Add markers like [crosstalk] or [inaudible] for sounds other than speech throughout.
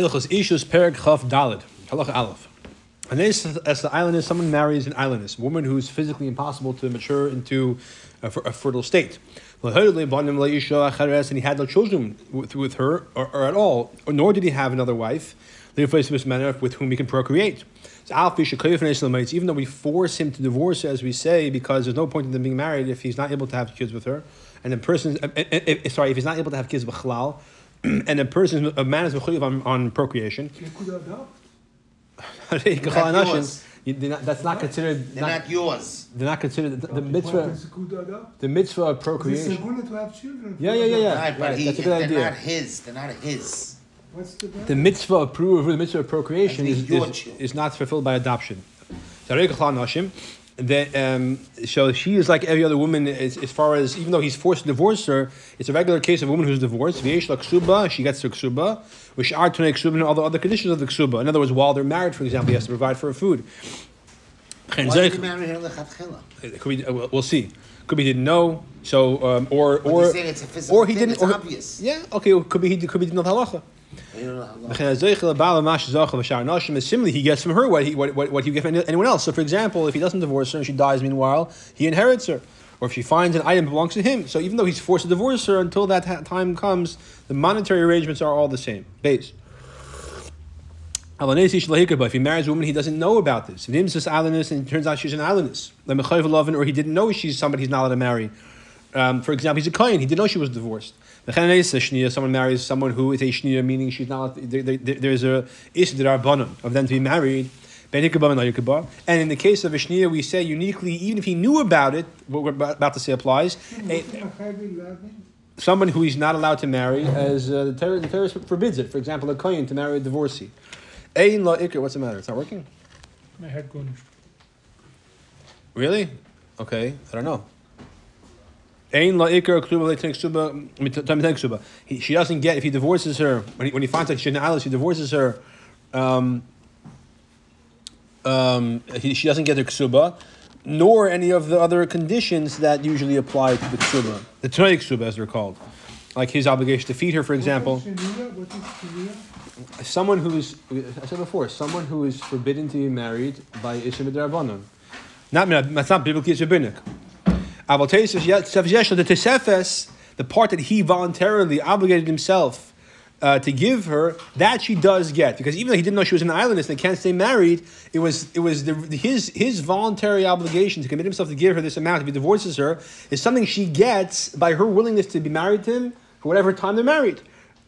Hilchos Ishus Perek Chaf Daled. Halacha Aleph. And this, as the aylonis, someone marries an aylonis, a woman who's physically impossible to mature into a, a fertile state. And he had no children with, with her or, or at all, or nor did he have another wife with whom he can procreate. Even though we force him to divorce, as we say, because there's no point in them being married if he's not able to have kids with her, and the person, uh, uh, uh, sorry, if he's not able to have kids with halal, [clears throat] and a person, a man is mechuyev on, on procreation. [laughs] yours. You- they're not- That's not considered. They're not yours. They're not considered the, the mitzvah. mitzvah. The mitzvah of procreation. segula to have children. Yeah, yeah, yeah, yeah. Right, but right, he, that's a they're good idea. not his. They're not his. What's the The mitzvah of proof, the mitzvah of procreation is, is, is not fulfilled by adoption. That, um, so she is like every other woman as, as far as even though he's forced to divorce her, it's a regular case of a woman who's divorced. V'yesh ksuba, she gets her ksuba. V'shar tunei ksuba and all the other conditions of the ksuba. In other words, while they're married, for example, he has to provide for her food. Why did he marry her could be, uh, we'll- we'll see. Could be he didn't know. So um, or or he's saying it's a physical or he thing, didn't. it's or, obvious. Yeah. Okay. Could be he could be didn't know the halacha. Similarly, he gets from her what he what, what, what he would get from anyone else. So, for example, if he doesn't divorce her and she dies meanwhile, he inherits her. Or if she finds an item belongs to him. So even though he's forced to divorce her, until that time comes, the monetary arrangements are all the same. Base. But if he marries a woman, he doesn't know about this. If he's this aylonis and it turns out she's an aylonis, or he didn't know she's somebody he's not allowed to marry. Um, for example, he's a kohen. He didn't know she was divorced. Someone marries someone who is a shnia, meaning she's not. There, there, there's a is of them to be married. And lo hikabah. And in the case of a shnia, we say uniquely, even if he knew about it, what we're about to say applies. a- someone who he's not allowed to marry, as uh, the Torah the Torah forbids it. For example, a kohen to marry a divorcee. Ein la ikr. What's the matter? It's not working. My head going. Really? Okay, I don't know. Ein la ikr ksuba le'tenek ksuba mitamitenek ksuba. He- She doesn't get if he divorces her when he, when he finds out she's an island, he divorces her. Um, um, he, she doesn't get her ksuba, nor any of the other conditions that usually apply to the ksuba, the tnei ksuba as they're called, like his obligation to feed her, for example. What is shenia? What is shenia? someone who is, I said before, someone who is forbidden to be married by Isha. Not, that's not biblically, it's rabbinic. The part that he voluntarily obligated himself uh, to give her, that she does get. Because even though he didn't know she was an aylonis and they can't stay married, it was, it was the, his, his voluntary obligation to commit himself to give her this amount if he divorces her, is something she gets by her willingness to be married to him for whatever time they're married.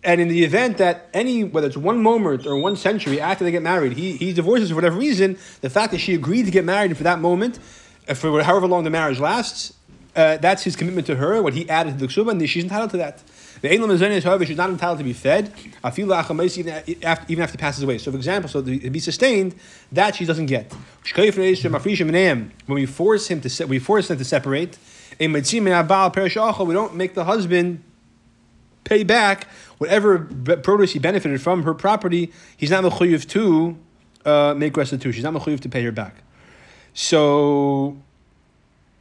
And in the event that any, whether it's one moment or one century after they get married, he, he divorces for whatever reason, the fact that she agreed to get married for that moment, for however long the marriage lasts, uh, that's his commitment to her, what he added to the ksuba, and she's entitled to that. The Eilam Mazonis, however, she's not entitled to be fed, even after, even after he passes away. So, for example, so to be sustained, that she doesn't get. When we force him to se- we force him to separate, we don't make the husband pay back whatever produce he benefited from her property. He's not mechuyev to uh, make restitution. He's not mechuyev to pay her back. So,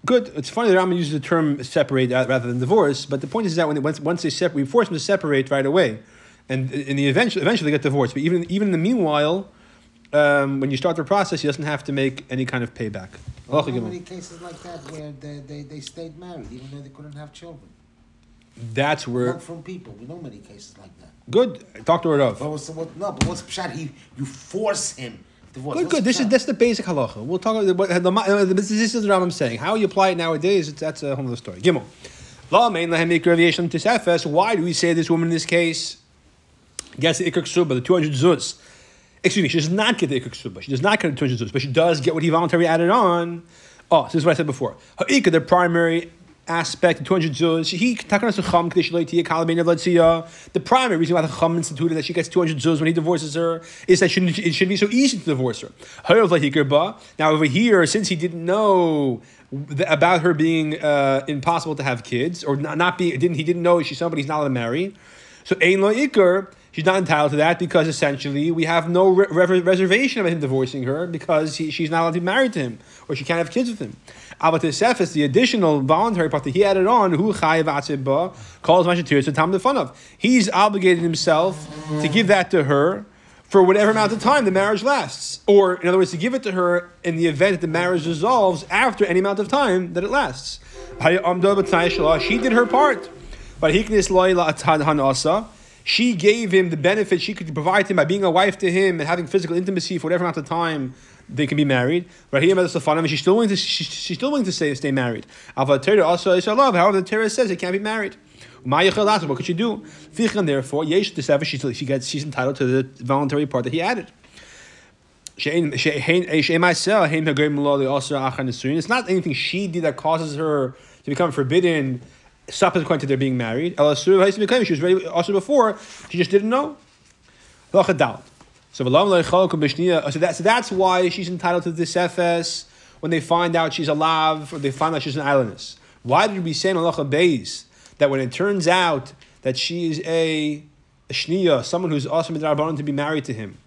good. It's funny that Rambam uses the term separate uh, rather than divorce, but the point is that when once, once they separate, we force them to separate right away, and in the eventually, eventually get divorced. But even even in the meanwhile, um, when you start the process, he doesn't have to make any kind of payback. Well, how many cases like that where they, they, they stayed married even though they couldn't have children? That's where Not from people. We know many cases like that. good. Talk to her of. But what's what, no, but what's shot? He you force him divorce. Good, good. This is that's the basic halacha. We'll talk about what the, the, this is what I'm saying. How you apply it nowadays, it's, that's a whole other story. Gimel. La mein lahem ikra v'yeshem tisefes. Why do we say this woman in this case gets the ksuba, the 200 zuz? Excuse me, she does not get the ksuba. She does not get the 200 zuz, but she does get what he voluntarily added on. Oh, so this is what I said before. Ha'ikra, the primary aspect of 200 zuz, he takanas chacham k'dei shaloi tiyeh kala bein avlatziyah. The primary reason why the chacham instituted that she gets 200 zuz when he divorces her is that shouldn't- it should be so easy to divorce her. Now over here, since he didn't know about her being uh, impossible to have kids, or not, not being, didn't he didn't know she's somebody he's not allowed to marry. So ein lo ikr, she's not entitled to that because essentially we have no re- re- reservation of him divorcing her because he, she's not allowed to be married to him or she can't have kids with him. Avat is the additional voluntary part that he added on, who chayiv atzibah calls mashatir to tam the fun of. He's obligated himself to give that to her. for whatever amount of time the marriage lasts. Or, in other words, to give it to her in the event that the marriage dissolves after any amount of time that it lasts. She did her part. But she gave him the benefit she could provide him by being a wife to him and having physical intimacy for whatever amount of time they can be married. But here, she's still willing to she, she's still willing to stay stay married. Also, however, the Torah says they can't be married. What could she do? Therefore, she she gets she's entitled to the voluntary part that he added. It's not anything she did that causes her to become forbidden subsequent to their being married. She was ready also before, she just didn't know. So, that, so that's why she's entitled to this FS when they find out she's alive or they find out she's an aylonis. Why did we say in Allah Beis that when it turns out that she is a, a shniya, someone who's also awesome to be married to him?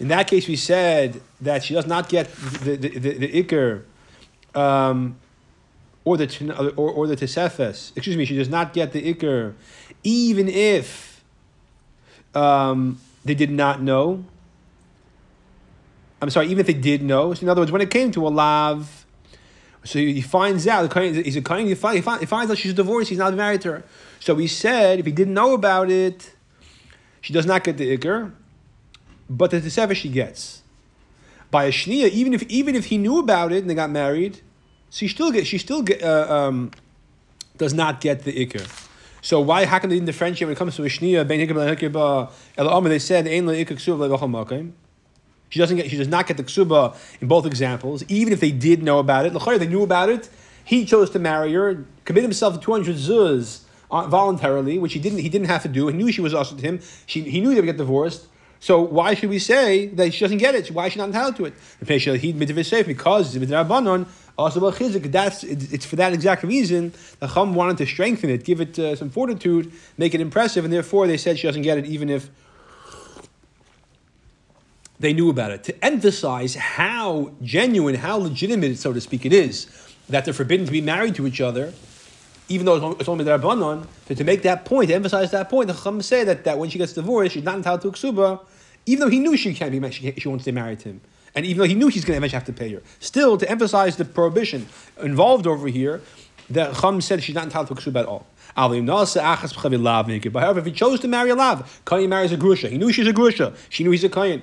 In that case, we said that she does not get the, the, the, the ikr um, or the or, or the tesefes. Excuse me, she does not get the ikr, even if um, they did not know. I'm sorry, even if they did know. So in other words, when it came to a lav, so he finds out he's a kohen. He, finds, he finds out she's divorced. He's not married to her. So he said, if he didn't know about it, she does not get the ikr, but the tesefes she gets. By a shnia, even if even if he knew about it and they got married, she still get she still get, uh, um, does not get the ikr. So why? How can they differentiate when it comes to a shnia? Ben hikr They said She doesn't get. She does not get the ksuba in both examples, even if they did know about it. They knew about it. He chose to marry her, commit himself to two hundred zuz uh, voluntarily, which he didn't. He didn't have to do. He knew she was also to him. She, he knew they would get divorced. So why should we say that she doesn't get it? Why is she not entitled to it? Because also That's it's for that exact reason the Chum wanted to strengthen it, give it uh, some fortitude, make it impressive, and therefore they said she doesn't get it even if they knew about it to emphasize how genuine, how legitimate, so to speak, it is that they're forbidden to be married to each other even though it's only the Rabbanon, to, to make that point, to emphasize that point, the Chacham say that, that when she gets divorced, she's not entitled to a ksuba, even though he knew she can't be she, she won't stay married to him. And even though he knew he's going to eventually have to pay her. Still, to emphasize the prohibition involved over here, that Chum said she's not entitled to a ksuba at all. However, if he chose to marry a lav, Kayin marries a grusha. He knew she's a grusha. She knew he's a Kayin.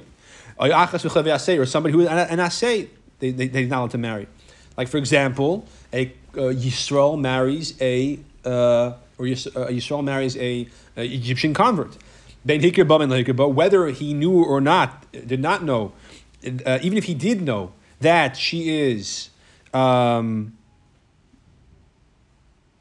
Or somebody who is an asay, they, they, they're not allowed to marry. Like, for example, a uh, Yisrael marries a, uh, or Yis, uh, Yisrael marries a, a Egyptian convert. Hikirba, whether he knew or not, did not know, uh, even if he did know that she is um,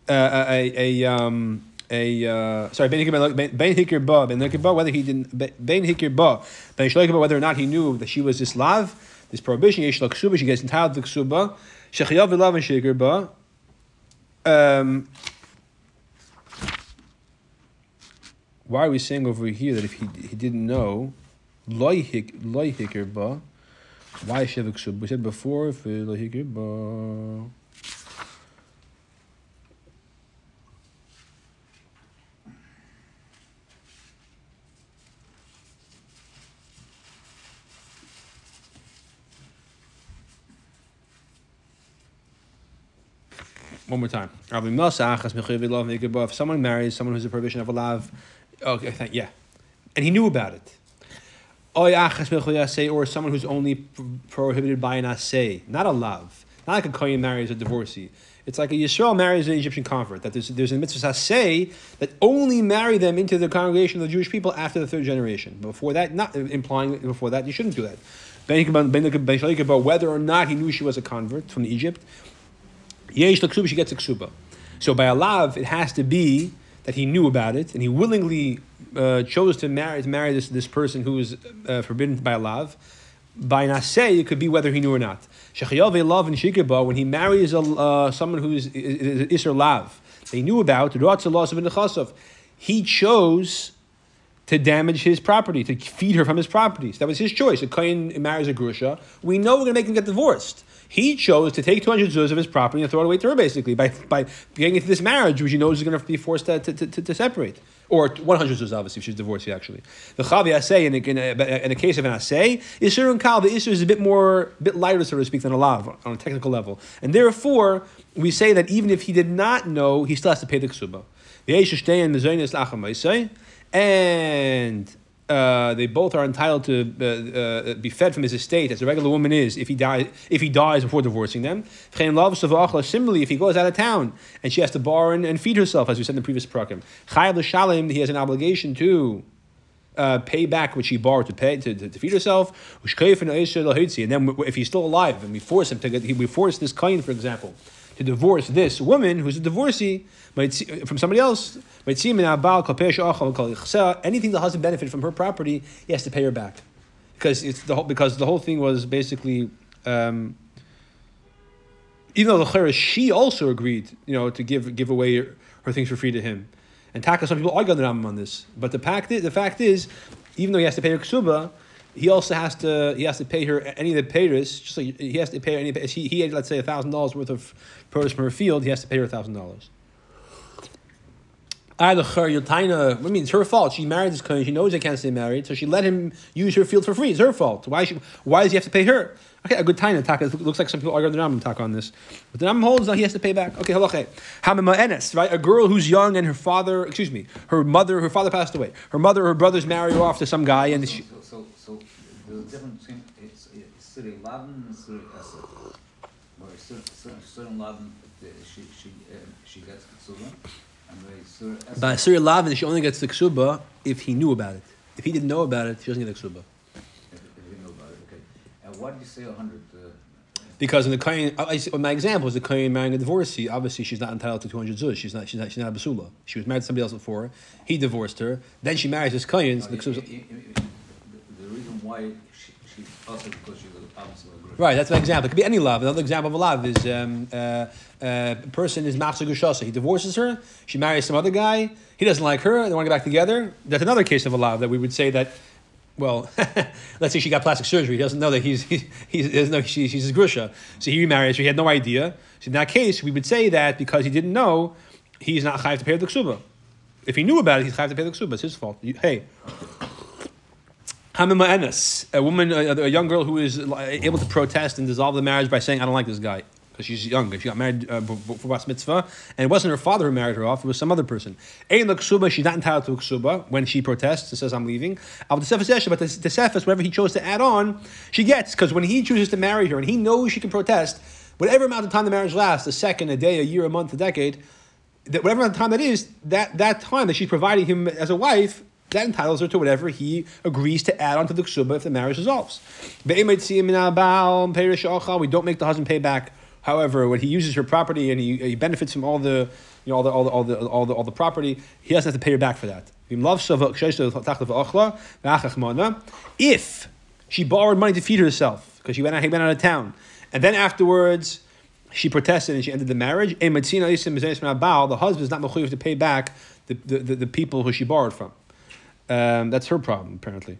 a, a, a, um, a uh, sorry, Ben Ben Hikirba, Ben Hikirba, whether he didn't, Ben Hikirba, Ben Hikirba, whether or not he knew that she was this lav, this prohibition, Yesh Ksuba, she gets entitled to Ksuba, Shechayav Vilav and Shikirba. Um, why are we saying over here that if he, he didn't know, loy hikir ba, why shevik shub? We said before, loy hikir ba. One more time. If someone marries someone who's a prohibition of a lav, Okay, yeah. And he knew about it. Oh, or someone who's only prohibited by an asay, not a love. Not like a kohen marries a divorcee. It's like a Yisrael marries an Egyptian convert. That there's, there's a mitzvah say that only marry them into the congregation of the Jewish people after the third generation. Before that, not implying before that, you shouldn't do that. About whether or not he knew she was a convert from Egypt. She gets a ksuba. So by a lav, it has to be that he knew about it and he willingly uh, chose to marry to marry this, this person who was uh, forbidden by lav. By naseh, it could be whether he knew or not. Shechayav love and shikaba when he marries a, uh, someone who's iser lav, they knew about He chose to damage his property, to feed her from his properties. That was his choice. A kohen marries a grusha. We know we're going to make him get divorced. He chose to take 200 zuz of his property and throw it away to her, basically, by, by getting into this marriage, which he knows is going to be forced to, to, to, to separate. or 100 zuz obviously if she's divorcee actually. The chavi asay in, in, in the case of an asay, isur and kal the isur is a bit more, a bit lighter so to speak than a lav on a technical level, and therefore we say that even if he did not know, he still has to pay the ksuba. And uh, they both are entitled to uh, uh, be fed from his estate as a regular woman is if he dies if he dies before divorcing them. Similarly, if he goes out of town and she has to borrow and, and feed herself, as we said in the previous program, he has an obligation to. Uh, pay back what she borrowed to pay to, to, to feed herself, and then if he's still alive and we force him to get, we force this coin, for example, to divorce this woman who's a divorcee from somebody else. Might see anything the husband benefited from her property, he has to pay her back, because it's the whole because the whole thing was basically. Um, even though the she also agreed, you know, to give give away her, her things for free to him, and Taka, some people argue on this, but the fact is, the fact is, even though he has to pay her ksuba, he also has to he has to pay her any of the payers. Just like he has to pay any. He, he had let's say thousand dollars worth of produce from her field. He has to pay her thousand dollars. What mean, it's her fault? She married this kohen. She knows they can't stay married, so she let him use her field for free. It's her fault. Why? She, why does he have to pay her? Okay, a good time attack. It looks like some people are going to argue the Rambam attack on this, but the Rambam holds that he has to pay back. Okay, halacha. Hamima right? A girl who's young and her father, excuse me, her mother, her father passed away. Her mother, her brothers marry her off to some guy, and she. So, so, so there's a difference between it's Siri Laden and Siri Esed. Where Siri Laden, she she uh, she gets ksuba, and By Laden, she only gets the ksuba if he knew about it. If he didn't know about it, she doesn't get the ksuba. Why did you say 100? Uh, because in the Kohen, my example is the Kohen marrying a divorcee. Obviously, she's not entitled to 200 zuz. She's not, she's not, she's not a basula. She was married to somebody else before. He divorced her. Then she marries this Kohen. no, the, the, reason why she, she also because she's Right, that's an example. It could be any love. Another example of a love is um, uh, uh, a person is Machsa Gushasa. He divorces her. She marries some other guy. He doesn't like her. They want to get back together. That's another case of a love that we would say that well, [laughs] let's say she got plastic surgery. He doesn't know that he's, [laughs] he's, he doesn't know she, she's his grusha. So he remarries her. He had no idea. So in that case, we would say that because he didn't know, he's not chayiv to pay the ksuba. If he knew about it, he's chayiv to pay the ksuba. It's his fault. Hey. Hamima Enes, a woman, a, a young girl who is able to protest and dissolve the marriage by saying, I don't like this guy because she's young. She got married uh, for bas mitzvah, and it wasn't her father who married her off; it was some other person. Ein ksuba, she's not entitled to ksuba when she protests and says, "I'm leaving." But the sefes, whatever he chose to add on, she gets because when he chooses to marry her and he knows she can protest, whatever amount of time the marriage lasts, a second, a day, a year, a month, a decade, that whatever amount of time that is, that that time that she's providing him as a wife that entitles her to whatever he agrees to add on to the ksuba if the marriage dissolves. We don't make the husband pay back However, when he uses her property and he, uh, he benefits from all the, you know, all the, all the, all the, all the, all the property, he doesn't have to pay her back for that. If she borrowed money to feed herself because she went out, he went out of town, and then afterwards she protested and she ended the marriage, the husband is not mechuyev to pay back the, the, the, the, people who she borrowed from. Um, that's her problem, apparently.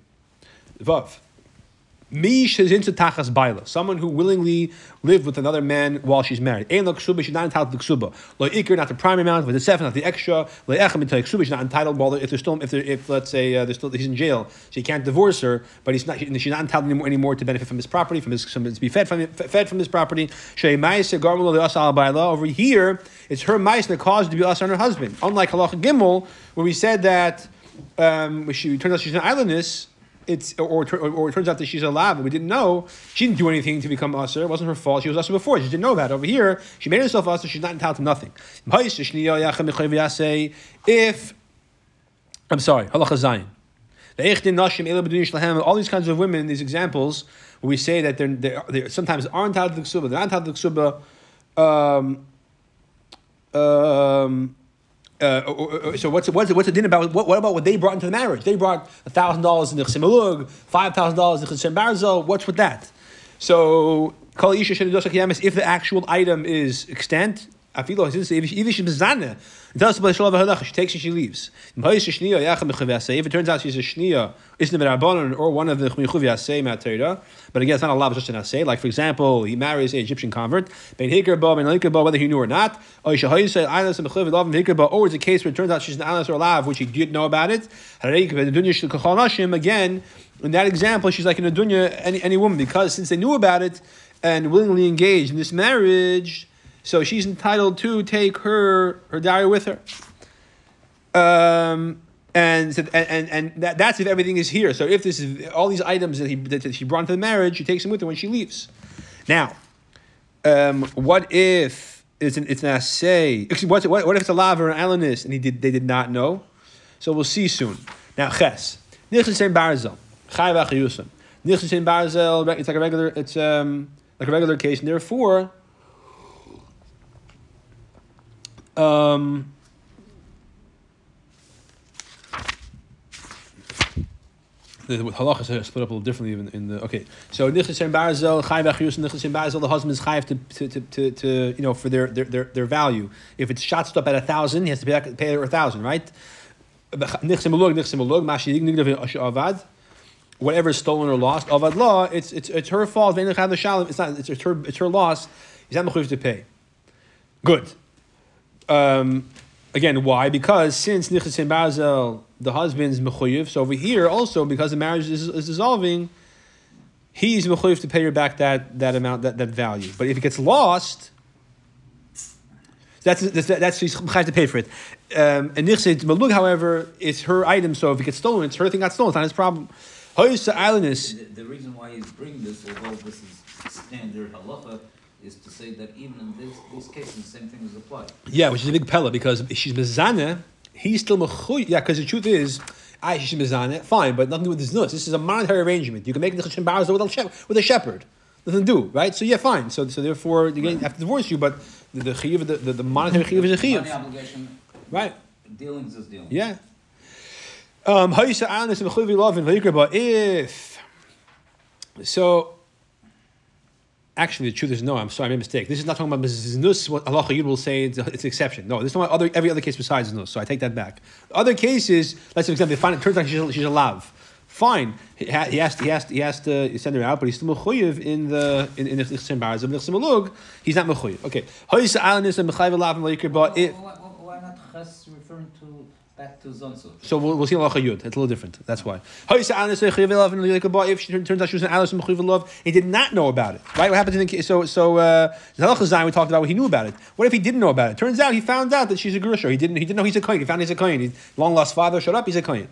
Vav. Mish is into tachas baila, someone who willingly lived with another man while she's married. Ein lo ksuba, she's not entitled to ksuba. Lo ikir, not the primary amount, but the seven, not the extra. Lo echem into ksuba, she's not entitled. While if there's still, if, if let's say uh, still, he's in jail, so he can't divorce her, but he's not, she's not entitled anymore, anymore to benefit from his property, from his, from, to be fed from fed from his property. Shei ma'ase garmulo le'asal baila. Over here, it's her mice that caused to be us on her husband. Unlike halacha gimel, where we said that um, she turns out she's an aylonis it's or, or, or, it turns out that she's a lava. We didn't know she didn't do anything to become usher. It wasn't her fault. She was usher before. She didn't know that. Over here, she made herself usher. She's not entitled to nothing. If I'm sorry, halacha zayin. All these kinds of women, these examples, we say that they're, they're, they're sometimes are entitled to ksuba, they're not entitled to ksuba. Um, um, uh, so what's what's what's the din about? What, what, about what they brought into the marriage? They brought thousand dollars in the chsimulug, five thousand dollars in the barzel. What's with that? So if the actual item is extent, Afilo, even she's mezana. It tells about Shalav Halacha. She takes and she leaves. If it turns out she's a shniya, isn't it Rabbanon or one of the Chmichuv Yasei Matera? But again, it's not a lav, just an assay. Like for example, he marries an Egyptian convert. Ben Hikerba, Ben Hikerba, whether he knew or not. Or it's a case where it turns out she's an anas or lav, which he did know about it. Again, in that example, she's like in a dunya, any, any woman, because since they knew about it and willingly engaged in this marriage, so she's entitled to take her her dowry with her. Um, and, and and and that, that's if everything is here. So if this is all these items that he that she brought into the marriage, she takes them with her when she leaves. Now, um, what if it's an it's an assay? What, what, what if it's a lava or an alanis and he did they did not know? So we'll see soon. Now ches nichsin sen barzel chay v'achiyusim nichsin sen barzel. It's like a regular. It's um like a regular case, and therefore. Um, the halachas are split up a little differently in, in the okay. So nichnas and barzel chayv achiyus and barzel the husband is chayv to, to, to, to, you know for their, their their their value. If it's shot up at a thousand, he has to pay, pay a thousand, right? Whatever is stolen or lost, avad law, it's it's it's her fault. It's not. It's, it's her it's her loss. He's not mechuyev to pay. Good. Um, again, why? Because since nichnas and barzel the husband's mechuyev. So over here also, because the marriage is, is dissolving, he's mechuyev to pay her back that, that amount, that, that value. But if it gets lost, that's that's, that's she's mechuyev to pay for it. Um, and nichsid malug, however, it's her item. So if it gets stolen, it's her thing got stolen. It's not his problem. The, the reason why he's bringing this, although this is standard halacha, is to say that even in this, these cases, the same thing is applied. Yeah, which is a big pella because she's mezana he's still mechuy. Yeah, because the truth is, I should mizane, fine, but nothing to do with this nus. This is a monetary arrangement. You can make nichshim baraza with a shepherd, with a shepherd. Nothing to do, right? So yeah, fine. So so therefore, you have to divorce you, but the the chiyuv, the, the, the monetary chiyuv is a chiyuv. Right. Dealings is dealings. Yeah. Um, if so Actually, the truth is no. I'm sorry, I made a mistake. This is not talking about nus. What Allah Yud will say it's, it's an exception. No, this is not other every other case besides nus. So I take that back. Other cases, let's say, for example, they find it turns out she's, she's a lav. Fine, he has to, he has to, he has to send her out, but he's still mechuyev in the in in the baraz of Malug. He's not mechuyev. Okay, why not ches referring to to. So we'll, we'll see Allah Yud. It's a little different. That's why. If she turns out she was an Alice and he did not know about it. Right? What happened in the so so uh we talked about what he knew about it. What if he didn't know about it? Turns out he found out that she's a grusha. He didn't he didn't know he's a kohen. He found he's a kohen. His long lost father showed up, he's a kohen.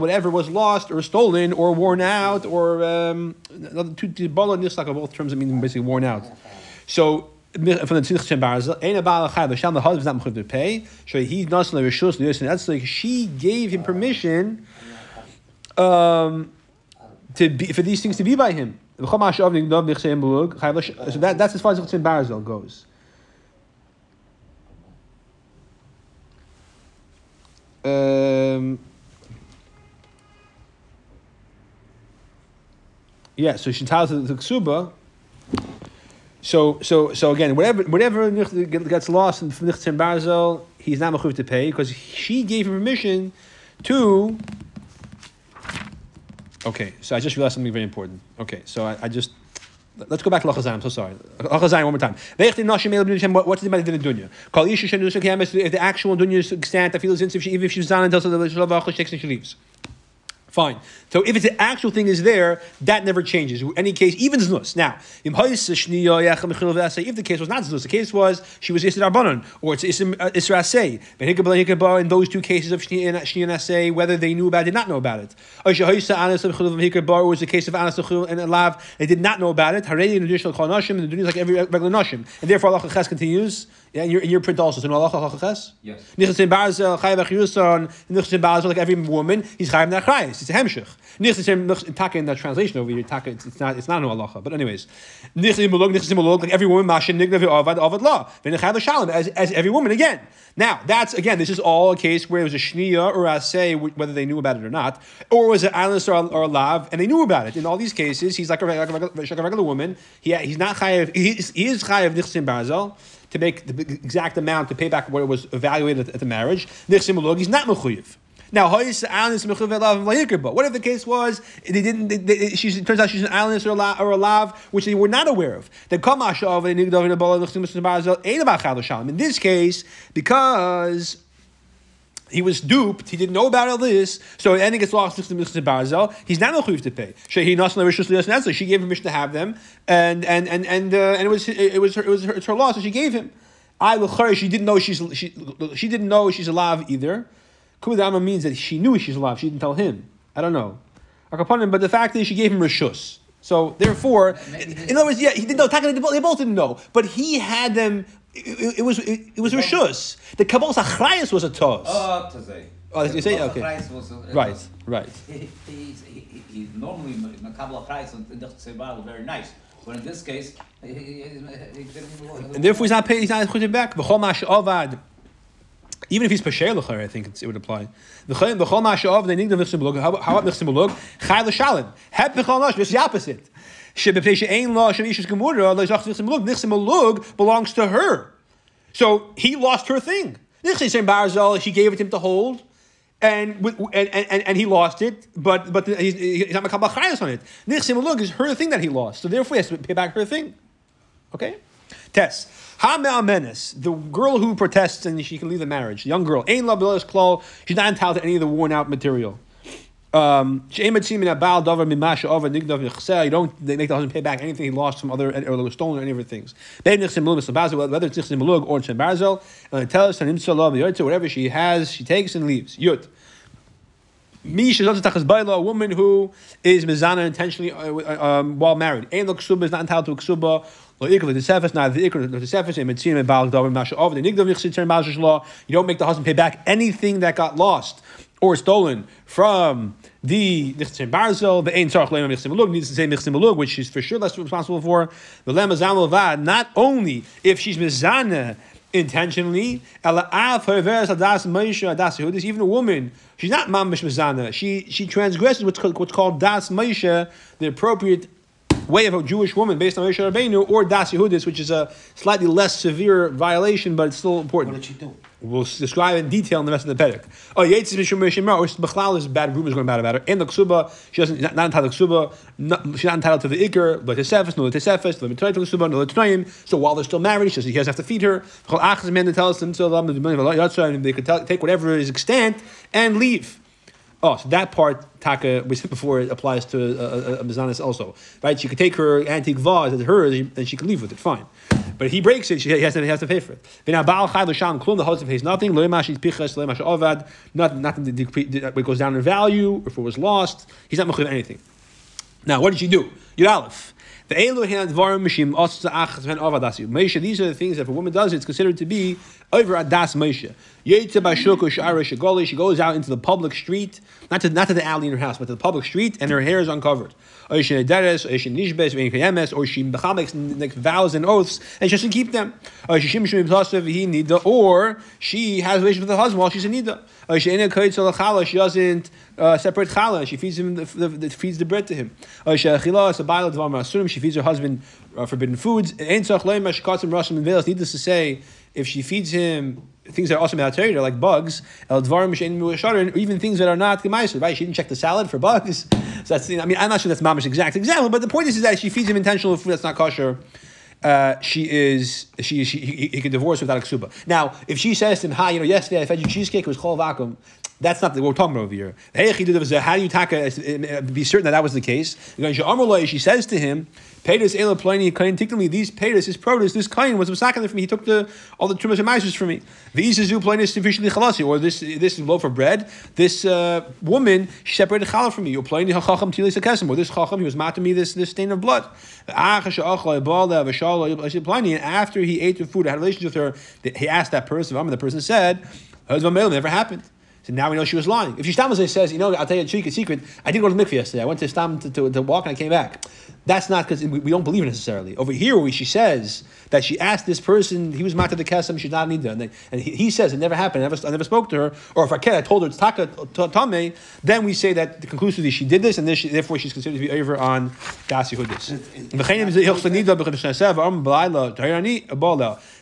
Whatever was lost or stolen or worn out or um, both terms I mean basically worn out. So from the Tzich Shem Barzel, Ein Abal Chai, Vasham, the husband is not mechuyev to pay. So he's not the Rishus, the That's like she gave him permission um, to be, for these things to be by him. So that, that's as far as Tzich Barzel goes. Um, yeah, so she tells the ksuba. So, so, so again, whatever, whatever gets lost from Nichtzim Barzel, he's not mechuv to pay because she gave him permission to. Okay, so I just realized something very important. Okay, so I, I just Let's go back to Lachazan. I'm so sorry. Lachazan one more time. What's the matter about the dunya? If the actual dunya is extant, I feel as if she if she's done until the she leaves. Fine. So if it's the actual thing is there, that never changes. In any case, even znus. Now, if the case was not znus, the case was she was isra banon or it's isra uh, asay. In those two cases of shni and asay, whether they knew about it, did not know about it. Or was the case of anas and lav, they did not know about it. Harei in additional kol nashim, and the dunya like every regular nashim, and therefore Allah continues. Yeah, in your, in your print also. So no halacha halaches. Yes. Nichas in barzel uh, chayav achiyuson. In barzel like every woman he's chayav nachrayis. It's a hemshich. Nichas in nichas- taka in that translation over here. Taka it's, it's not it's not no halacha. But anyways, nichas in mulug nichas in mulug like every woman mashin nignav avad avad law. V'nechayav shalom as as every woman again. Now that's again this is all a case where it was a shniya or a say whether they knew about it or not, or was it islanders or, or a lav and they knew about it. In all these cases, he's like a regular, like a regular, like a regular woman. He, he's not chayav. He is, he is chayav nichas in barzel to make the exact amount to pay back what it was evaluated at, the marriage. Nichsim ulog, he's not mechuyev. Now. What if the case was they didn't? They, they, she's, it turns out she's an anis or a la- or a lav, which they were not aware of. In this case, because he was duped. He didn't know about all this. So and he gets lost to Mr. Barzel. He's not no to pay. Shehi Nasla Rishus Lias She gave him wish to have them, and and and and uh, and it was it was her, it was her, it's her loss. So she gave him. I l'chari. She didn't know she's she she didn't know she's alive either. Kudama means that she knew she's alive. She didn't tell him. I don't know. But the fact is, she gave him rishus. So therefore, in other words, yeah, he didn't know. They both didn't know, but he had them. It, it, it was it, it was rishus. The kabbalah achrayas was a tos. Oh, to say. Oh, you say- okay. was, uh, Right, was- right. He, he's, he, he, he's normally makabla price and the very nice. But in this case, he, he, he, he didn't. And therefore, he's not paying. He's not putting back. V'chol mash avad. Even if he's pesher I think it's, it would apply. V'chol avad. They need the nichsim belug. How about nichsim belug? Chai l'shalim. Hep v'chol mash. It's the opposite. Belongs to her. So he lost her thing. She gave it to him to hold. And, and, and and he lost it, but but he's, he's not makabel chayas on it. Nichsim belug is her thing that he lost, so therefore he has to pay back her thing. Okay? Test. Hamel Menes, the girl who protests and she can leave the marriage, the young girl, ain't klo. She's not entitled to any of the worn out material. Um, you don't make the husband pay back anything he lost from other or was stolen or any of her things. Whether it's nichsim or chen barzel, and tell us whatever she has, she takes and leaves. Yud. A woman who is mizana intentionally uh, um, while married. Is not entitled to a ksuba. The the the the. You don't make the husband pay back anything that got lost or stolen from the nichsin barzel. The ain tzarich leim nichsin malug needs to say nichsin malug, which she's for sure less responsible for. The lema zamal vad. Not only if she's mizana intentionally. Ela av hoveres adas Moshe adas. Even a woman, she's not mamish mizana. She she transgresses what's called, what's called das Moshe, the appropriate way of a Jewish woman based on Moshe Rabbeinu, or das Yehudis, which is a slightly less severe violation, but it's still What important. did she do? We'll describe in detail in the rest of the Pedic. Oh, Yates is Mishum Mishimah, or Bechlal is bad rumors going bad about her. And the Ksuba, she doesn't, not, not entitled to the Ksuba, she's not entitled to the Iker, but Tesefes, no Tesefes, no Mitzvah to the Ksuba, no Tnoim. So while they're still married, she says he doesn't have to feed her. Chol Achaz man that tells them, so they could take whatever is extant and leave. Oh, so that part, Taka, we said before, it applies to uh, uh, uh, a, a, a Mizanis also. Right? She could take her antique vase as hers, and she could leave with it, fine. But he breaks it, she he has to, he has to pay for it. The husband pays nothing. Nothing, nothing that goes down in value, if it was lost, he's not mechuyev anything. Now, what did she do? Yud Aleph. These are the things that if a woman does, it's considered to be over at Das Moshe. She goes out into the public street, not to not to the alley in her house, but to the public street, and her hair is uncovered. Or she makes vows and oaths, and she doesn't keep them. Or she has a relationship with her husband while she's in Nida. She doesn't uh, separate challah. She feeds him, the, the, the, feeds the bread to him. Dvar Masurim, she feeds her husband uh, forbidden foods. Needless to say, if she feeds him things that are also malterior, like bugs, even things that are not Gemaiser, right? She didn't check the salad for bugs. [laughs] So that's, I mean, I'm not sure that's Mamish exact example, but the point is, is that she feeds him intentional food that's not kosher. Uh, she is she, she he, he can divorce without a ksuba. Now, if she says to him, "Hi, you know, yesterday I fed you cheesecake, it was chol vacuum," That's not what we're talking about over here. How do you taka, be certain that that was the case? She says to him, these Pedus his produce this kain was masakin from me. He took the all the trumas and misers from me. These is pliny sufficiently chalasi or this this loaf of bread. This uh, woman she separated challah from me. You pliny hachacham tilis akesim or this chacham he was mating me this this stain of blood. After he ate the food, had relations with her. He asked that person. And the person said, "Never happened." So now we know she was lying. If she stammes says, you know, I'll tell you a secret. I didn't go to the mikveh yesterday. I went to stam to, to, to walk and I came back. That's not because we, we don't believe it necessarily. Over here, where she says that she asked this person, he was mata the kesem, she's not nida, and, they, and he, he, says it never happened. I never, I never spoke to her. Or if I can, I told her it's taka tame. Then we say that conclusively she did this, and this, therefore she's considered to be over on das yehudis.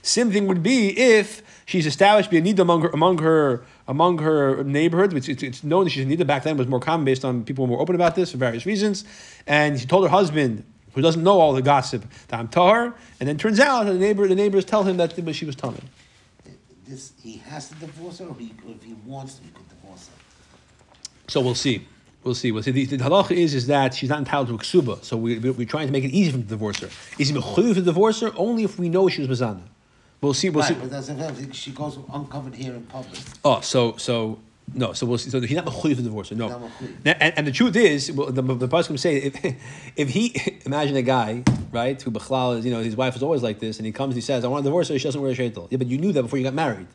Same thing would be if she's established be a nida among her among her among her neighborhood. which it's, it's known that she's nida back then was more common based on people were more open about this for various reasons. And she told her husband, who doesn't know all the gossip, that I'm tahar, and then turns out the neighbor the neighbors tell him that she was tummy. This he has to divorce her, or, he, if he wants to, he could divorce her. So we'll see. We'll see. We'll see. The, the halacha is, is that she's not entitled to a ksuba. So we, we, are trying to make it easy for him to divorce her. Is he mechuyev to divorce her only if we know she was mazana? We'll see. We'll right, see. but that's she goes uncovered here in public. Oh, so so no. So we'll see. So he's not mechuyev to divorce. No. Now, and, and the truth is, well, the the pasuk say if [laughs] if he [laughs] imagine a guy right who bechlal is you know his wife is always like this and he comes and he says I want to divorce her she doesn't wear a shaitel. Yeah, but you knew that before you got married.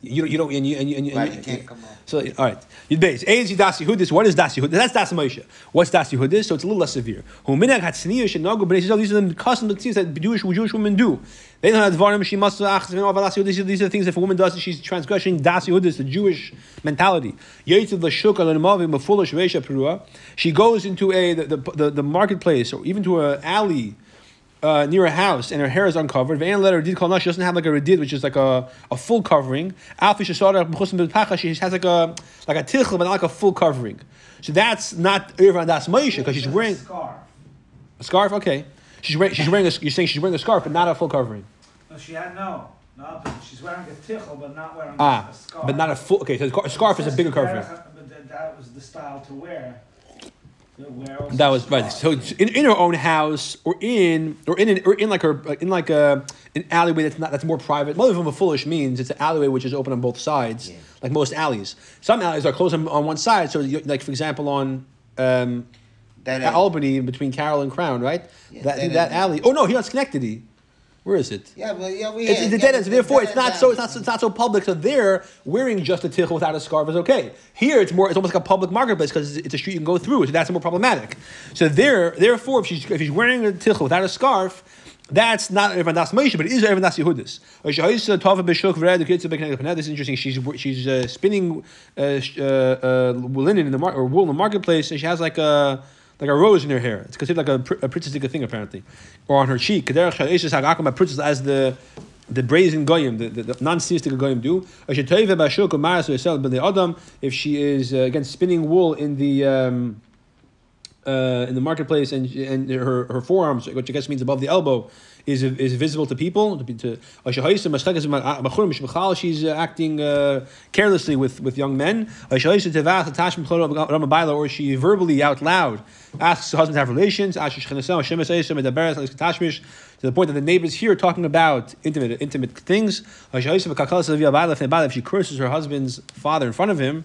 You don't, you don't, and you, and you, and you, Right, and you can't come out. So, all right. Yud base. Eis Yidasi Hudis. What is Dasi Hudis? That's Das Moshe. What's Dasi Hudis? So it's a little less severe. Hu minag hatzniya shenogu b'nei Yisrael. These are the customs that that Jewish, Jewish women do. They don't have dvarim. She must achas v'no avadasi Hudis. These are the things if a woman does, she's transgressing Dasi Hudis, the Jewish mentality. Yaitiv l'shuk al nemavi mefulish reisha perua. She goes into a the, the, the, the marketplace or even to an alley uh, near a house and her hair is uncovered. Van letter did call She doesn't have like a redid, which is like a, a full covering. Alfi she has like a like a tichl, but not like a full covering. So that's not Irvan Das Moshe because she's wearing a scarf. a scarf. Okay, she's wearing she's wearing a, you're saying she's wearing a scarf, but not a full covering. No, she had no. No, she's wearing a tichel, but not wearing Ah, a scarf. but not a full. Okay, so a scarf is a bigger covering. But that was the style to wear. That was right. So in, in her own house, or in or in an, or in like her in like a an alleyway that's not that's more private. Mother of a foolish means it's an alleyway which is open on both sides, Yeah. like most alleys. Some alleys are closed on, on one side. So you, like for example on. Um, That Albany between Carroll and Crown, right? Yeah, that dead that alley. Oh no, here on Schenectady. Where is it? Yeah, well, yeah, we It's, it's yeah, dead end, so therefore it's not so it's not, it's not so public. So there, wearing just a tichel without a scarf is okay. Here, it's more it's almost like a public marketplace because it's, it's a street you can go through. So that's more problematic. So there, therefore, if she's if she's wearing a tichel without a scarf, that's not Evan Das Moshe, but it is Evan Das Yehudis. This is interesting. She's she's uh, spinning uh, uh, uh, linen in the mar- or wool in the marketplace, and she has like a like a rose in her hair. It's considered like a, a princess thing apparently, or on her cheek. As the the brazen goyim, the, the, the non-sinister goyim do. If she is uh, again spinning wool in the um, uh, in the marketplace and and her, her forearms, which I guess means above the elbow, is is visible to people. To, to she's uh, acting uh, carelessly with, with young men. Or she verbally out loud asks her husband to have relations. To the point that the neighbors hear talking about intimate intimate things. If she curses her husband's father in front of him,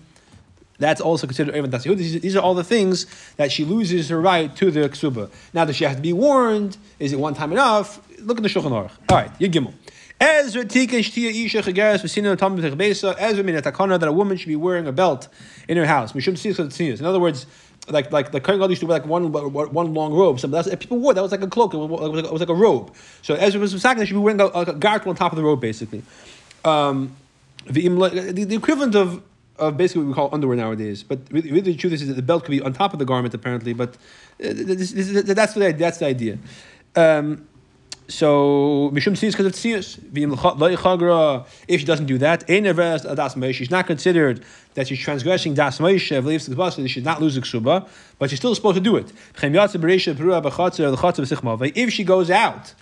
that's also considered. These, these are all the things that she loses her right to the ksuba. Now, does she have to be warned? Is it one time enough? Look at the Shulchan Aruch. All right, Yud Gimel. Ezra tika shtia isha chageres v'sina tam b'techbesa. Ezra min atakana that a woman should be wearing a belt in her house. Mishum tzis. In other words, like like the Kohen Gadol used to wear like one one long robe. So that's people wore that was like a cloak. It was like, it was like a robe. So Ezra was that she should be wearing a, a on top of the robe, basically. Um, the, the, the equivalent of, of basically what we call underwear nowadays. But really, really the truth is that the belt could be on top of the garment, apparently. But uh, this, this, that's, the, that's the idea. Um, so mishum tziyus because of tziyus. V'im. If she doesn't do that, ein neveres das moshe. She's not considered that she's transgressing das moshe. V'leivs the She should not lose the ksuba, but she's still supposed to do it. If she goes out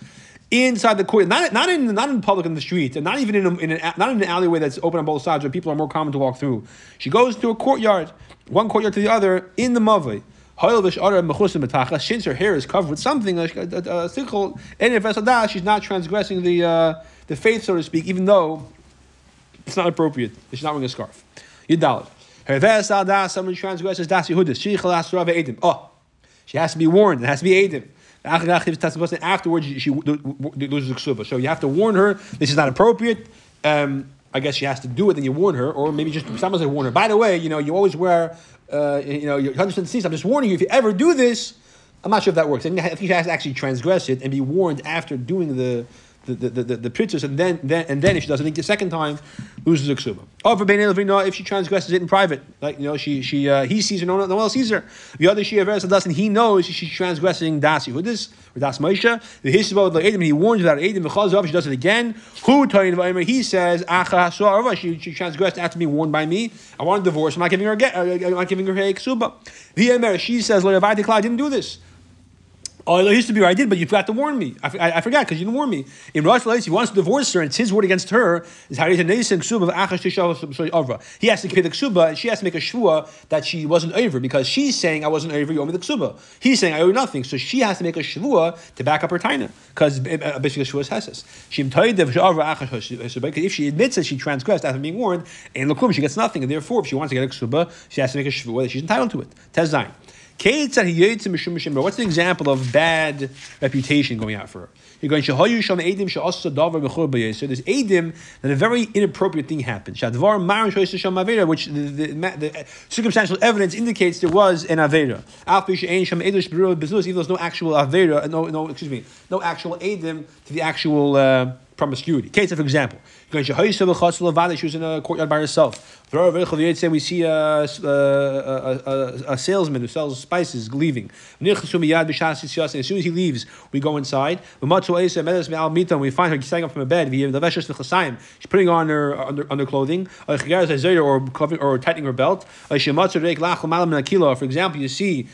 inside the court, not, not in not in public in the street, and not even in, a, in an, not in an alleyway that's open on both sides where people are more common to walk through. She goes to a courtyard, one courtyard to the other, in the mavoi. Since her hair is covered with something, uh, uh, and if that's she's not transgressing the uh, the faith, so to speak, even though it's not appropriate. She's not wearing a scarf. Yidalad. Her ves al das, someone transgresses das yehudis. Oh, she has to be warned. It has to be edim. Afterwards, she loses the. So you have to warn her. This is not appropriate. Um, I guess she has to do it, then you warn her, or maybe just someone say warn her. By the way, you know you always wear, uh, you know, you're 100 percent I'm just warning you. If you ever do this, I'm not sure if that works. I think she has to actually transgress it and be warned after doing the the the, the, the princess, and then, then and then if she doesn't think the second time, loses the ksuba. Oh, for Bein if she transgresses it in private, like you know, she she uh, he sees her, no, no one else sees her. The other she aversa doesn't, he knows she's transgressing dasi. Who this or das Moshe? The hisbod like Adam, he warns about Adam. V'chazov, she does it again. Who tayin He says she she transgressed after being warned by me. I want a divorce. I'm not giving her a. Uh, I'm not giving her a ksuba. The Emir, she says, I didn't do this. Oh, it used to be where I did, but you forgot to warn me. I, I, I forgot because you didn't warn me. In Rosh he wants to divorce her, and it's his word against her is He has to pay the ksuba, and she has to make a shvua that she wasn't over because she's saying I wasn't over. You owe me the ksuba. He's saying I owe you nothing, so she has to make a shvua to back up her taina because uh, basically shvua is heses. If she admits that she transgressed after being warned, and look, she gets nothing, and therefore, if she wants to get a ksuba, she has to make a shvua that she's entitled to it. Tezayin. What's an example of bad reputation going out for her? You're going So There's edim that a very inappropriate thing happened. Which the, the, the, circumstantial evidence indicates there was an avera. Even though there's no actual avera, no, no, excuse me, no actual edim to the actual. Uh, promiscuity. Case, for example, she was in a courtyard by herself. We see a, a, a, a salesman who sells spices leaving. As soon as he leaves, we go inside. We find her standing up from a bed. She's putting on her under, or or tightening her belt. For example, you see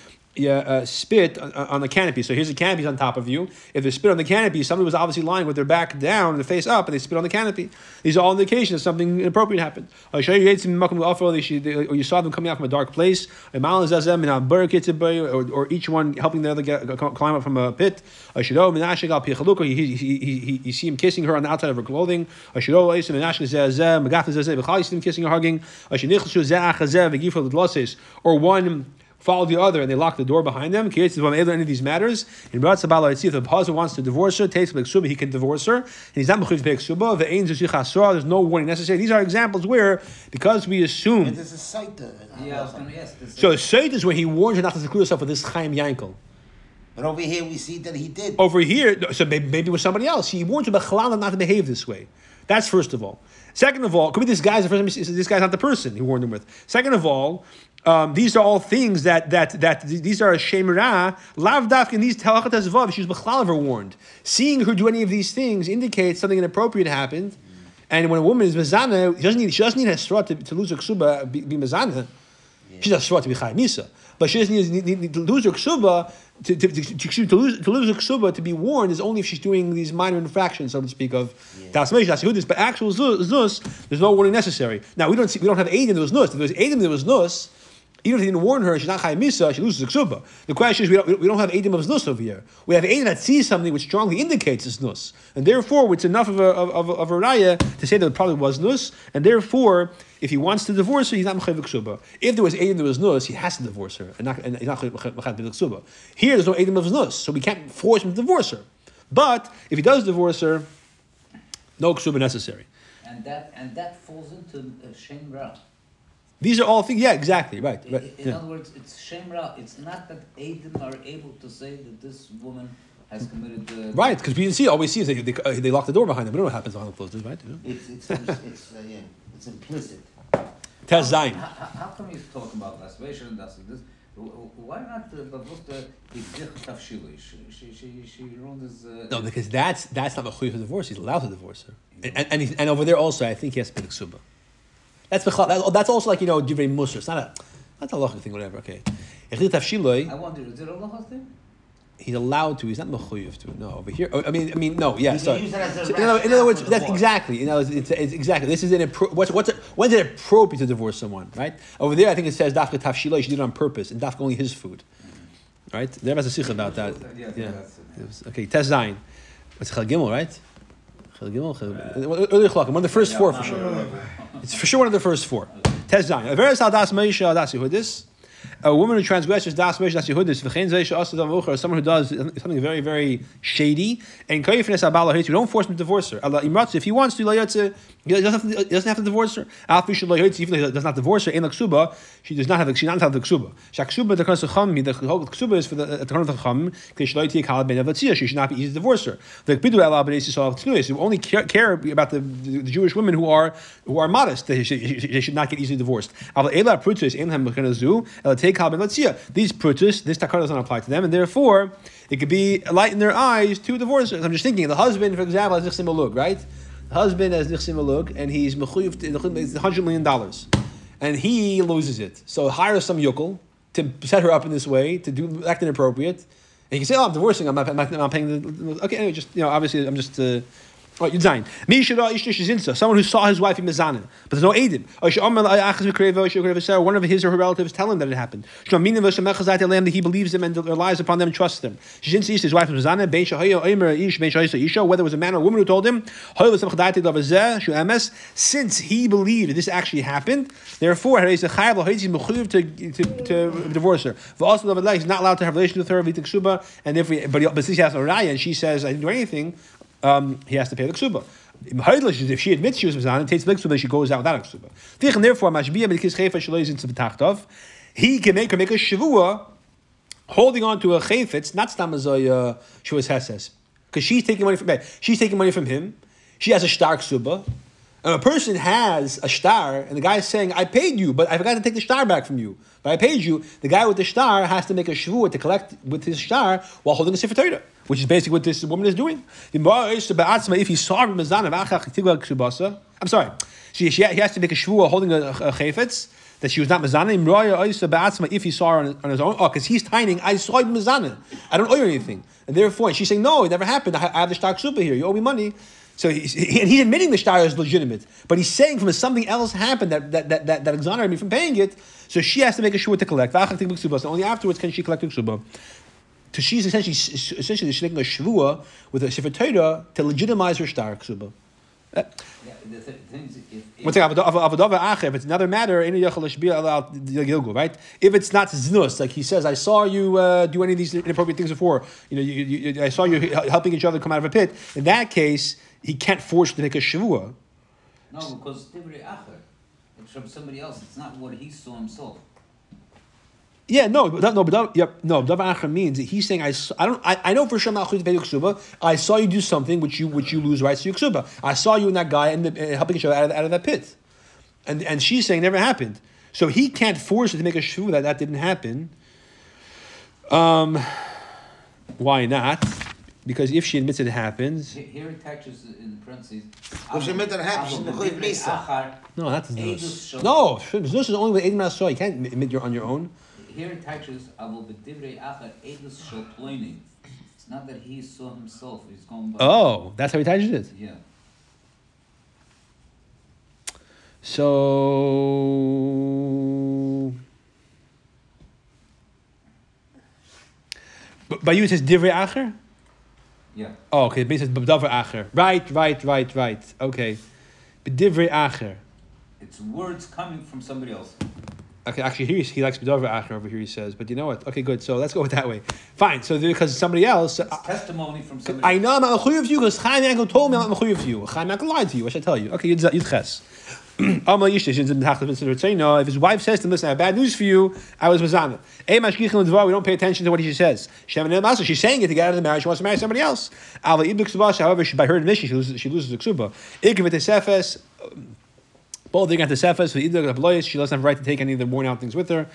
uh, spit on, on, the canopy. So here's the canopy on top of you. If there's spit on the canopy, somebody was obviously lying with their back down and their face up, and they spit on the canopy. These are all indications something inappropriate happened. Or you saw them coming out from a dark place, or, or each one helping the other get, climb up from a pit. You, you, you, you see him kissing her on the outside of her clothing. Hugging. Or one follow the other and they lock the door behind them. Any of these matters. In If the husband wants to divorce her, takes ksuba, he can divorce her. And he's not mechuv ksuba. The There's no warning necessary. These are examples where, because we assume. And there's a site. Yeah, I was going to ask. So a site is where he warns her not to seclude herself with this Chaim Yankel. But over here we see that he did. Over here, so maybe, maybe with somebody else. He warns her about not to behave this way. That's first of all. Second of all, could be this guy's the first time this guy's not the person he warned him with. Second of all, um, these are all things that that that these are a shemra lav in these talachat vav. She was bechlal warned. Seeing her do any of these things indicates something inappropriate happened. And when a woman is mezana, she doesn't need she doesn't need a to, to lose her ksuba be, be mezana. Yeah. She does srot to be chayimisa, but she doesn't need, need, need to lose her ksuba to, to, to, to, to lose to lose a ksuba to be warned is only if she's doing these minor infractions, so to speak, of tasmesh yeah. But actual zuz, there's no warning necessary. Now we don't see, we don't have aid in those nus. If there's aid in those nus, even if he didn't warn her, she's not chayim misa, she loses the ksuba. The question is, we don't, we don't have edim of znus over here. We have edim that sees something which strongly indicates it's nus. And therefore, it's enough of a, of, of a raya to say that it probably was nus, and therefore, if he wants to divorce her, he's not mechayiv ksuba. If there was edim that was nus, he has to divorce her, and not, and he's not mechayiv ksuba. Here, there's no edim of nus, so we can't force him to divorce her. But, if he does divorce her, no ksuba necessary. And that, and that falls into uh, shem these are all things. Yeah, exactly. Right. In, right. in yeah. other words, it's shemra. It's not that Adam are able to say that this woman has committed. The right, because we didn't see. All we see is they, they, uh, they lock the door behind them. We don't know what happens behind the closed doors, right? It's it's it's, uh, yeah, it's implicit. Tes Zayin. How, how, come you talk about masturbation and that's this? Why not the bewusste She she she she wrote this. Uh, no, because that's that's not a chuy for divorce. He's allowed to divorce her, and and, he, and over there also, I think he has to be the ksuba. That's that's also like you know divrei musar. It's not a not a logic thing. Whatever. Okay. I wonder, is there a logic thing? He's allowed to. He's not mechuyev to. No, over here. oh, I mean, I mean, no. Yeah, sorry. use it as a So, in, other, in other words, that's exactly. You know, it's, it's, it's exactly. This is an appro- what's what's it, when's it appropriate to divorce someone, right? Over there, I think it says dafka tafshila. She did it on purpose, and dafka only his food, right? There was a sikh about that. Yeah, Yeah. it. It okay, Tes Zayin. It's Chal Gimel, right? Chal Gimel. Chal- Early Chalkim, one of the first four uh, for sure. Uh, uh, it's for sure one of the first four. Tes Zayin. Averes al das meisha das yehudis. A woman who transgresses das meisha das yehudis. V'chein zeisha asa dam ucher. Someone who does something very, very shady. And kayifnes abala hates. Don't force him to divorce her. Allah imratz. If he wants to, layatze. He doesn't have to, divorce her. Even though he does not divorce her, in the ksuba, she does not have. She does not have the ksuba. Shaksuba the chacham. The ksuba is for the the chacham. Kishloiti kal ben avatzia. She should not be easy to divorce her. The bidu ela ben yisrael tnuis. Who only care, care about the, the, the Jewish women who are who are modest. They should, they should not get easily divorced. These prutus, this takar does not apply to them, and therefore it could be a light in their eyes to divorce her. I'm just thinking the husband, for example, has nichsim alug, right? Husband has nichsim alug, and he's mechuyev to hundred million dollars, and he loses it. So hire some yokel to set her up in this way to do act inappropriate. And you can say, "Oh, I'm divorcing. I'm not, I'm not, I'm not paying the." Okay, anyway, just you know, obviously, I'm just. Uh, Right, ishta shizinsa. Someone who saw his wife in mezanin, but there's no sarah. One of his or her relatives tell him that it happened. That he believes them and relies upon them and trusts them. Ishta his wife in isha. Whether it was a man or a woman who told him. Since he believed this actually happened, therefore he's to to to divorce her. He's not allowed to have relations with her. And if we, but but since he has a raya and she says I didn't do anything, um, he has to pay the ksuba. If she admits she was mizan and takes the ksuba, she goes out without a ksuba. Therefore, yizin tzv'tachtov. He can make her make a shavua, holding on to a chayfetz, not stamazoy shuas heses, because she's taking money from she's taking money from him. She has a stark ksuba. And a person has a star, and the guy is saying, I paid you, but I forgot to take the star back from you. But I paid you. The guy with the star has to make a shvuah to collect with his star while holding a sefer Torah, which is basically what this woman is doing. If he saw I'm sorry, she, she, he has to make a shvuah holding a, a, chayfetz that she was not mezana. If he saw her on, on his own, oh, because he's tiny, I saw him mezana. I don't owe you anything, and therefore she's saying, no, it never happened. I, I have the star super here. You owe me money. So he, he- and he's admitting the star is legitimate, but he's saying from something else happened that that, that, that, that exonerated me from paying it. So she has to make a shua to collect. So only afterwards can she collect the ksuba. So she's essentially essentially she's making a shvua with a sefer Torah to legitimize her star ksuba. Yeah, the th- things, if, if, One second. If it's another matter, any yachal shbia allowed gilgul, right? If it's not znus, like he says, I saw you uh, do any of these inappropriate things before. You know, you, you, you- I saw you helping each other come out of a pit. In that case, he can't force to make a shavua. no, because Tivri Acher, it's from somebody else. It's not what he saw himself. Yeah, no, but no, but yep, no. Davar acher means that he's saying I, I don't I, I know for sure I'm not chutzpah to pay ksuba. I saw you do something which you which you lose rights to your ksuba. I saw you and that guy and uh, helping each other out of, out of that pit, and and she's saying it never happened. So he can't force her to make a shvu that that didn't happen. Um, why not? Because if she admits it happens, Here it touches in parentheses. Well, she meant it happened, she's Avo mechuyev b'divrei misa. achar, no, that's Edus znus. shel- No, znus is only with Edom Asor. You can't admit you're on your own. Here it touches Avo b'divrei achar edus shel ploining. It's not that he saw himself. He's going by. Oh, that's how he touches it. Yeah. So, but by you it says divrei acher. Yeah. Oh, okay. It says b'davar acher. Right, right, right, right. Okay, b'divrei acher. It's words coming from somebody else. Okay, actually, here he, he likes b'davar acher over here. He says, but you know what? Okay, good. So let's go with [laughs] that way. Fine. So because somebody else. It's uh, uh, testimony from somebody I know I'm not mechuyev you because Chaim Yankel told me I'm not mechuyev to you. Chaim Yankel lied to you. What should I tell you? Okay, Yud Yud Ches. [clears throat] If his wife says to him, "Listen, I have bad news for you," I was mazana. We don't pay attention to what she says. She's saying it to get out of the marriage. She wants to marry somebody else. However, she, by her admission, she loses. She loses the ksuba. Both they got the either the She doesn't have a right to take any of the worn out things with her.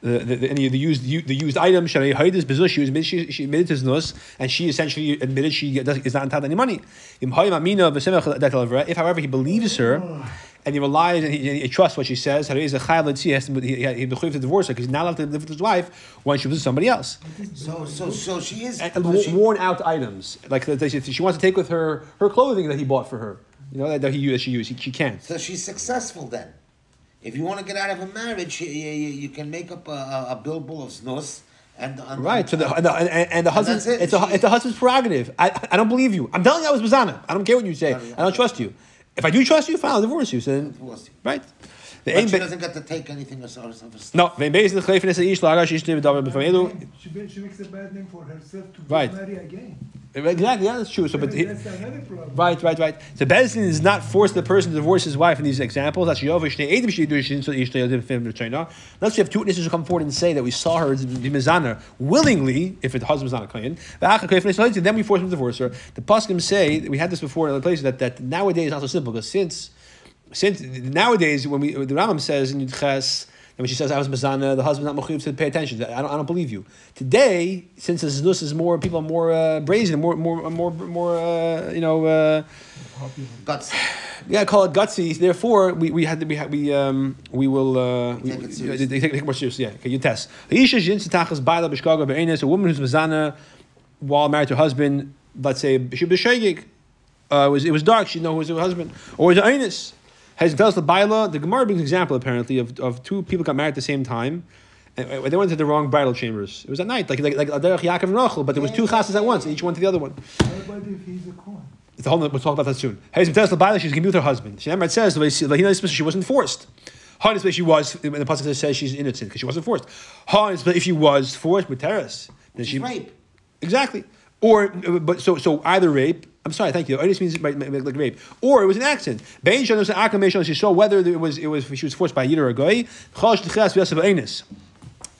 The, the, the, any of the used the used Bezush, she was she, she admitted to znus, and she essentially admitted she does, is not entitled to any money. If, however, he believes her, and he relies and he, and he trusts what she says. He has to he he, he, he to divorce her because he's not allowed to live with his wife when she was with somebody else. So, so, so she is. And, she- worn out items like that she, she wants to take with her her clothing that he bought for her. You know that, that he that she used. She, she can't. So she's successful then. If you want to get out of a marriage, you, you, you can make up a, a, a billable of snus and, and Right. So the and the, and, and the it. it's a it's the husband's prerogative. I I don't believe you. I'm telling you, I was Bazana. I don't care what you say. I don't trust you. If I do trust you, fine, I'll divorce you. So then, Divorce you. right. The but she doesn't get to take anything stuff. no, wenn basically the Khalifa is ish laga shish live davar b'fam elu. She, ma- she makes a bad name for herself to Right. get again. Exactly, yeah, that's true. So, but he, That's another problem. right, right, right. So Bezdin is not force the person to divorce his wife in these examples. That's Yovish. They Edim she do so ish live b'fam China. Unless we have two witnesses who come forward and say that we saw her be mizana willingly, if the husband's not a kohen. Then we force him to divorce her. The poskim say we had this before in other places that that nowadays is not so simple because since since nowadays when we the Rambam says in Yudches and when she says I was Mazana, the husband's not mechuyev to pay attention. I don't, I don't believe you. Today, since this is is more people are more uh, brazen, more more more more uh, you know. Uh, Guts. yeah, call it gutsy. Therefore, we, we had to, we had, we um we will uh we, Take it seriously. they take, take it more seriously. Yeah, okay, you test. The isha jin tachas baila b'shkaga be'enes, a woman who's mazana while married to her husband. Let's say she was. Uh, it was it was dark. She didn't know who was her husband or was it enes. Has tells the baila. The Gemara brings an example apparently of, of two people got married at the same time. And they went to the wrong bridal chambers. It was at night, like like like Aderech Yaakov and Rachel, but there was two chasas at once, each one to the other one. What about if he's a Kohen? It's a whole, we'll talk about that soon. Hey, tells the Bible she's going to be with her husband. She never says she wasn't forced. Hard is she was. When the pasuk says she's innocent because she wasn't forced. Hard is if she was forced with terrorists, then she rape. exactly. Or but so so either rape. I'm sorry, thank you. It just means like, like rape, or it was an accident. Bein was an acclamation. She saw whether it was it was she was forced by a yid or a goy. V'yasav einis.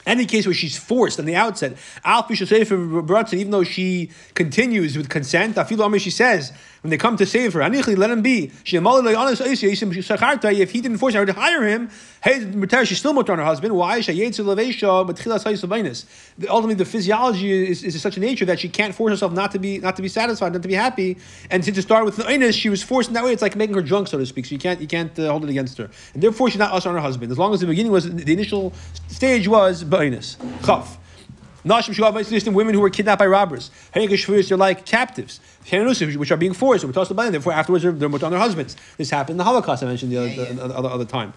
Any case where she's forced on the outset, Al Alf even though she continues with consent, Afilu Amr, she says, when they come to save her, Anichli, let him be. If he didn't force her to hire him, hey, she's still mutter on her husband. Why? Ultimately, the physiology is, is such a nature that she can't force herself not to be not to be satisfied, not to be happy. And since to started with the she was forced in that way. It's like making her drunk, so to speak. So you can't you can't uh, hold it against her. And therefore, she's not us on her husband. As long as the beginning was the initial stage was ba'inus. Chaf. Nashim Shuav listing women who were kidnapped by robbers. They're like captives, which are being forced. We're tossed by them. Therefore, afterwards, they're, they're on their husbands. This happened in the Holocaust. I mentioned the other, Yeah, yeah. the other, other time,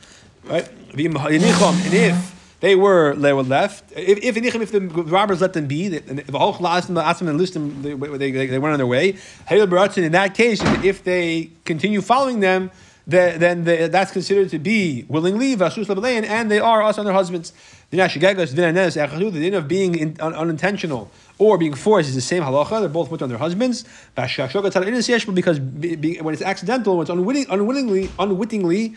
right? And if they were they were left, if if, if the robbers let them be, if the whole asked them and them, they, they, they went on their way. In that case, if they continue following them, the- then the, that's considered to be willingly vasus and they are us on their husbands. The din of being in, un, unintentional or being forced is the same halacha. They're both put on their husbands. Because be, be, when it's accidental, when it's unwitting, unwittingly, unwittingly,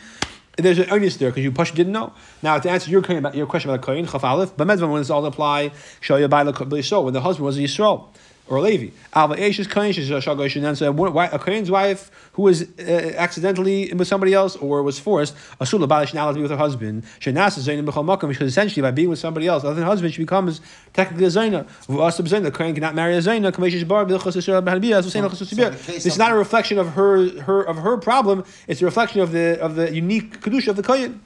there's an onus there because you push didn't know. Now to answer your question about your question about kohen chaf aleph, but when it's all apply, show you by the so when the husband was a yisrael or a Levi. Alva Ashes Kohen, she's a Shagosh, and then so a Kohen's wife who was uh, accidentally with somebody else or was forced, Asula Balish now to be with her husband. Shenas is Zaina Bechal Makam, because essentially by being with somebody else other than her husband, she becomes technically a Zaina. V'asab Zaina, the Kohen cannot marry a Zaina, Kameshish Bar, Bilchas Yisrael Behanbiyah, as Hussein So in the case This is not a reflection of her, her of her problem, it's a reflection of the of the unique Kedusha of the Kohen.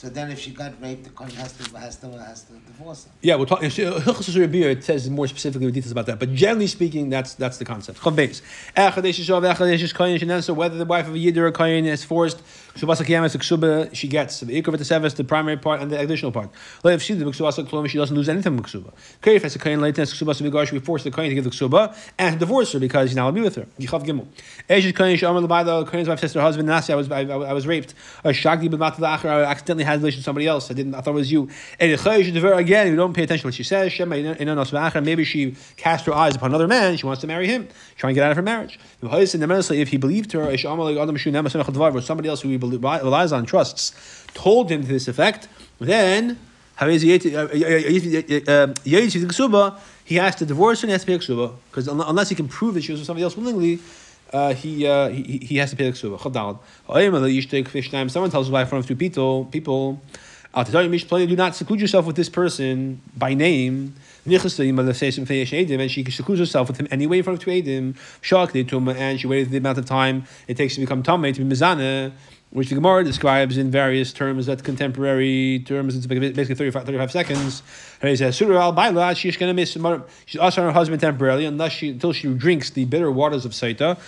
So then, if she got raped, the Kohen has to has to has to divorce her. Yeah, we'll talk. Hilchos Rabbiya, it says more specifically with details about that, but generally speaking, that's that's the concept. So whether the wife of a yid or a kohen is forced, She gets the Ikar V'Teseves, the primary part and the additional part. If she the Ksubasa she doesn't lose anything from Ksuba. Kerif has a kohen later, Ksubasa Vigar, we the kohen to give the Ksuba and divorce her because he's not allowed to be with her. Yichav Gimel. Eshes Kohen, Shamar Labayda, Kohen's wife says to her husband, Nasi, I was I, I, I was raped. Shagdi B'Mat I accidentally had relations with somebody else. I didn't. I thought it was you. And again, you don't pay attention to what she says. Maybe she cast her eyes upon another man. She wants to marry him, trying to get out of her marriage. If he believed her, or somebody else who he relies on, trusts, told him to this effect, then he has to divorce her and he has to pay a because unless he can prove that she was with somebody else willingly, uh, he, uh, he he has to pay the ksuba. Someone tells his wife in front of two people, people, "I'll tell you, do not seclude yourself with this person by name. And she secludes herself with him anyway of two edim. And she waited the amount of time it takes to become tamei to be mizana. Which the Gemara describes in various terms, that contemporary terms, it's basically 35, 35 seconds. And he says, "Surah al she's going to miss. She's also on her husband temporarily unless she until she drinks the bitter waters of Saita,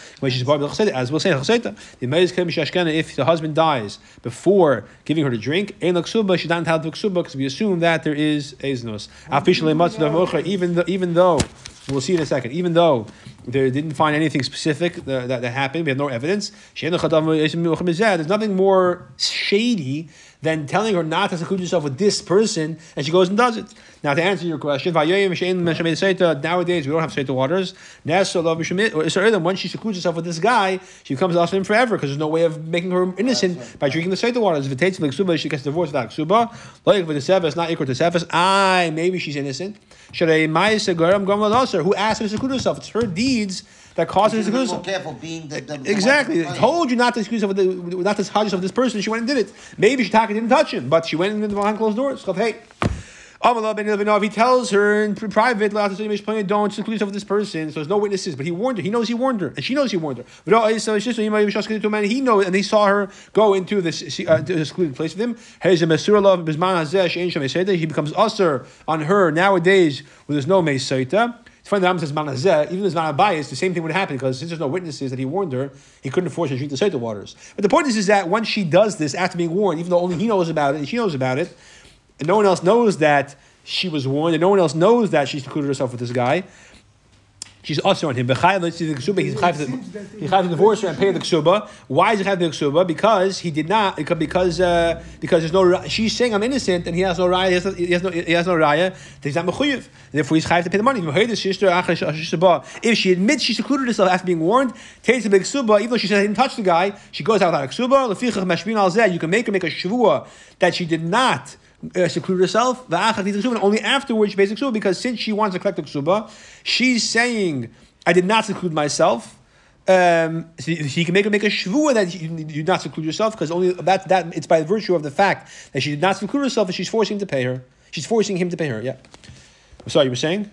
part of the as we'll say Saita. The if the husband dies before giving her to drink, she's not have Ksuba because we assume that there is Eznos. Even though, even though We'll see in a second. Even though they didn't find anything specific that, that, that happened, we have no evidence. There's nothing more shady than telling her not to seclude yourself with this person, and she goes and does it. Now, to answer your question, nowadays we don't have Seita waters. When she secludes herself with this guy, she becomes lost in him forever because there's no way of making her innocent by drinking the Seita waters. If it takes like Suba, she gets divorced without Suba. Like with the Sevis, not equal to Sevis. I maybe she's innocent. Should a Ma'isa Garam Gamal who asked her to seclude herself? It's her deeds that caused her to seclude herself. careful being the, the Exactly. the- Told you not to excuse yourself with the, not to touch yourself with this person. She went and did it. Maybe Shataka didn't touch him, but she went in behind closed doors. Hey. He tells her in private, don't seclude yourself with this person. So there's no witnesses, but he warned her. He knows he warned her, and she knows he warned her. Oh, it's just he knows, and he saw her go into this uh, a secluded place with him. He becomes usher on her nowadays when there's no mesaita. It's funny the Rambam says manazeh, even as bias, the same thing would happen because since there's no witnesses that he warned her, he couldn't force her to drink the Seder waters. But the point is, is that once she does this after being warned, even though only he knows about it and she knows about it, and no one else knows that she was warned, and no one else knows that she's secluded herself with this guy. She's also on him. The. He's he chayv to divorce and pay the ksuba. Why is he chayv the ksuba? Because he did not. Because uh, because there's no. She's saying I'm innocent, and he has no raya. He has no. He has no, he has no raya. He's not mechuyev. Therefore, he's chayv to pay the money. If she admits she secluded herself after being warned, takes a big ksuba. Even though she said I didn't touch the guy, she goes out without a ksuba. You can make her make a shavua that she did not uh, seclude herself. And only afterwards she pays the ksuba because since she wants to collect the ksuba, she's saying, "I did not seclude myself." Um, so he can make her make a shvua that you do not seclude yourself because only that that it's by virtue of the fact that she did not seclude herself and she's forcing him to pay her. She's forcing him to pay her. Yeah. I'm sorry, you were saying.